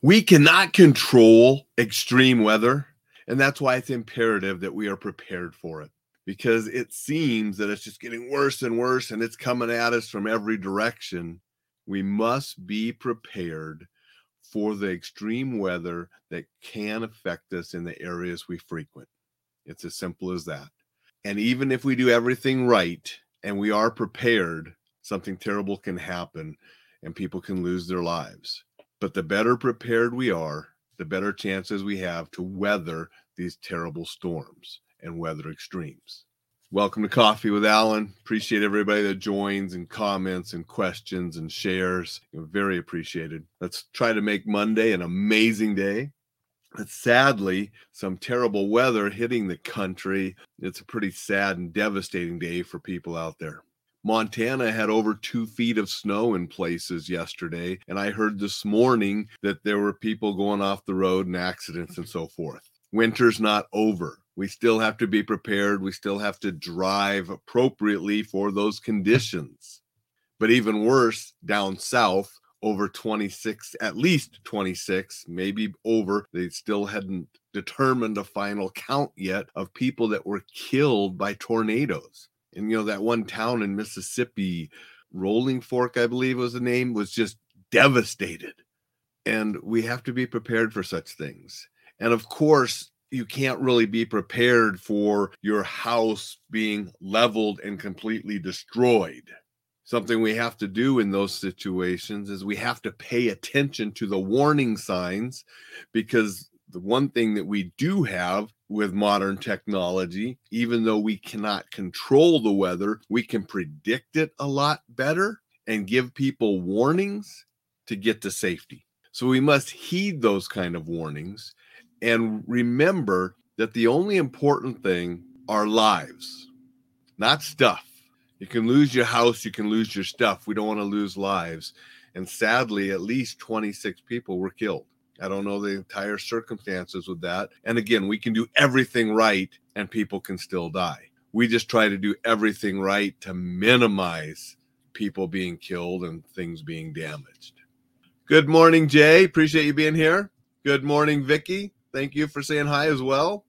We cannot control extreme weather, and that's why it's imperative that we are prepared for it because it seems that it's just getting worse and worse and it's coming at us from every direction. We must be prepared for the extreme weather that can affect us in the areas we frequent. It's as simple as that. And even if we do everything right and we are prepared, something terrible can happen and people can lose their lives. But the better prepared we are, the better chances we have to weather these terrible storms and weather extremes. Welcome to Coffee with Alain. Appreciate everybody that joins and comments and questions and shares. Very appreciated. Let's try to make Monday an amazing day. But sadly, some terrible weather hitting the country. It's a pretty sad and devastating day for people out there. Montana had over two feet of snow in places yesterday. And I heard this morning that there were people going off the road and accidents and so forth. Winter's not over. We still have to be prepared. We still have to drive appropriately for those conditions. But even worse, down south, over 26, at least 26, maybe over. They still hadn't determined a final count yet of people that were killed by tornadoes. And, you know, that one town in Mississippi, Rolling Fork, I believe was the name, was just devastated. And we have to be prepared for such things. And of course, you can't really be prepared for your house being leveled and completely destroyed. Something we have to do in those situations is we have to pay attention to the warning signs because the one thing that we do have with modern technology, even though we cannot control the weather, we can predict it a lot better and give people warnings to get to safety. So we must heed those kind of warnings and remember that the only important thing are lives, not stuff. You can lose your house, you can lose your stuff. We don't want to lose lives. And sadly, at least 26 people were killed. I don't know the entire circumstances with that. And again, we can do everything right and people can still die. We just try to do everything right to minimize people being killed and things being damaged. Good morning, Jay. Appreciate you being here. Good morning, Vicky. Thank you for saying hi as well.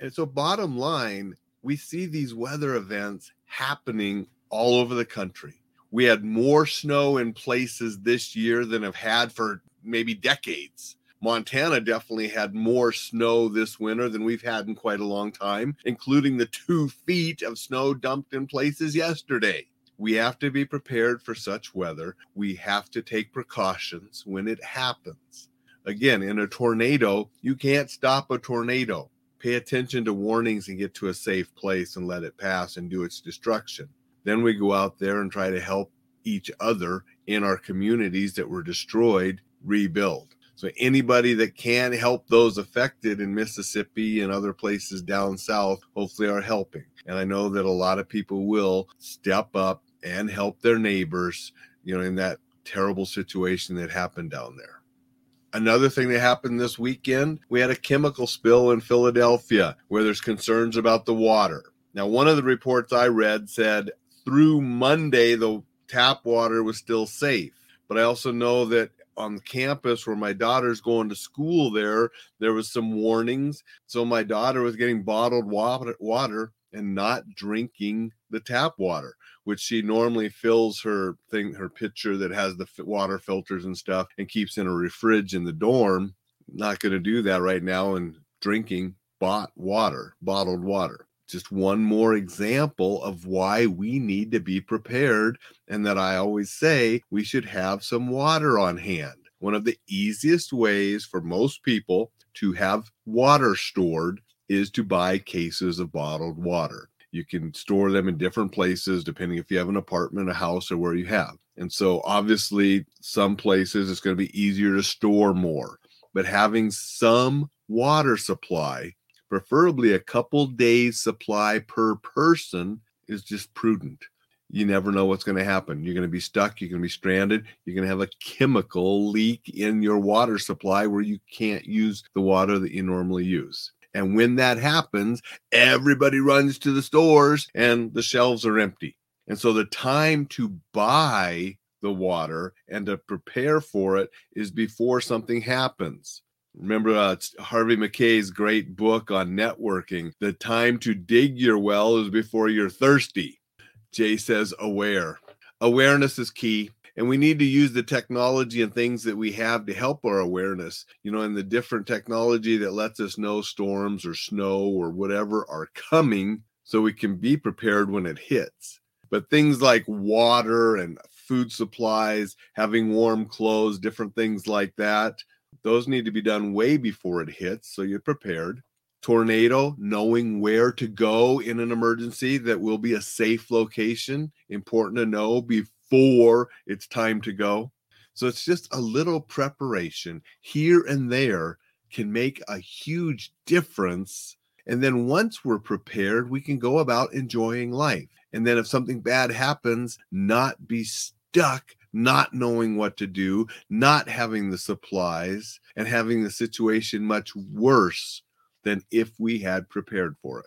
And so, bottom line, we see these weather events happening all over the country. We had more snow in places this year than have had for maybe decades. Montana definitely had more snow this winter than we've had in quite a long time, including the two feet of snow dumped in places yesterday. We have to be prepared for such weather. We have to take precautions when it happens. Again, in a tornado, you can't stop a tornado. Pay attention to warnings and get to a safe place and let it pass and do its destruction. Then we go out there and try to help each other in our communities that were destroyed rebuild. So anybody that can help those affected in Mississippi and other places down south, hopefully are helping. And I know that a lot of people will step up and help their neighbors, you know, in that terrible situation that happened down there. Another thing that happened this weekend, we had a chemical spill in Philadelphia where there's concerns about the water. Now, one of the reports I read said through Monday, the tap water was still safe. But I also know that on campus where my daughter's going to school there there was some warnings. So my daughter was getting bottled water, and not drinking the tap water which she normally fills her thing her pitcher that has the water filters and stuff and keeps in a fridge in the dorm. Not going to do that right now and drinking bought water bottled water just one more example of why we need to be prepared and that I always say we should have some water on hand. One of the easiest ways for most people to have water stored is to buy cases of bottled water. You can store them in different places depending if you have an apartment, a house, or where you have. And so, obviously, some places it's going to be easier to store more, but having some water supply preferably a couple days supply per person is just prudent. You never know what's going to happen. You're going to be stuck you're going to be stranded you're going to have a chemical leak in your water supply where you can't use the water that you normally use. And when that happens everybody runs to the stores and the shelves are empty. And so the time to buy the water and to prepare for it is before something happens. Remember uh, Harvey Mackay's great book on networking. The time to dig your well is before you're thirsty. Jay says, aware. Awareness is key. And we need to use the technology and things that we have to help our awareness, you know, and the different technology that lets us know storms or snow or whatever are coming so we can be prepared when it hits. But things like water and food supplies, having warm clothes, different things like that, those need to be done way before it hits so you're prepared. Tornado, knowing where to go in an emergency that will be a safe location, important to know before it's time to go. So it's just a little preparation here and there can make a huge difference. And then once we're prepared, we can go about enjoying life. And then if something bad happens, not be stuck not knowing what to do, not having the supplies, and having the situation much worse than if we had prepared for it.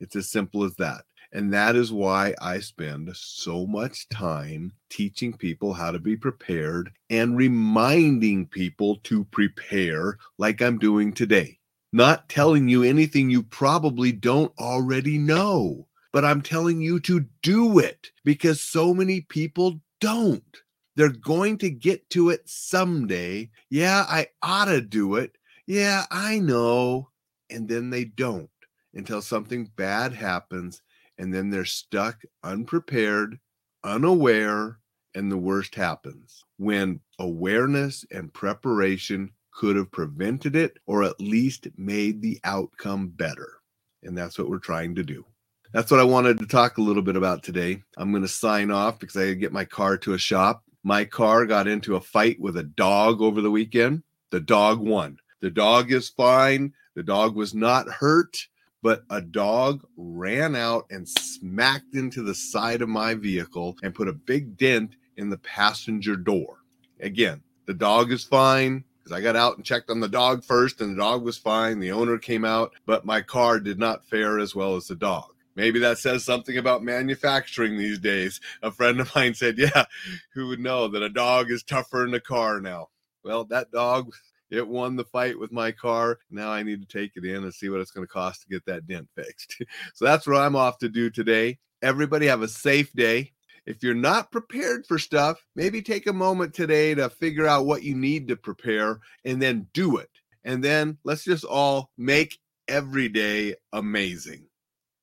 It's as simple as that. And that is why I spend so much time teaching people how to be prepared and reminding people to prepare, like I'm doing today. Not telling you anything you probably don't already know, but I'm telling you to do it because so many people don't. They're going to get to it someday. Yeah, I ought to do it. Yeah, I know. And then they don't until something bad happens. And then they're stuck unprepared, unaware, and the worst happens when awareness and preparation could have prevented it or at least made the outcome better. And that's what we're trying to do. That's what I wanted to talk a little bit about today. I'm going to sign off because I get my car to a shop. My car got into a fight with a dog over the weekend. The dog won. The dog is fine. The dog was not hurt, but a dog ran out and smacked into the side of my vehicle and put a big dent in the passenger door. Again, the dog is fine I got out and checked on the dog first, and the dog was fine. The owner came out, but my car did not fare as well as the dog. Maybe that says something about manufacturing these days. A friend of mine said, Yeah, who would know that a dog is tougher than a car now? Well, that dog, it won the fight with my car. Now I need to take it in and see what it's going to cost to get that dent fixed. so that's what I'm off to do today. Everybody have a safe day. If you're not prepared for stuff, maybe take a moment today to figure out what you need to prepare and then do it. And then let's just all make every day amazing.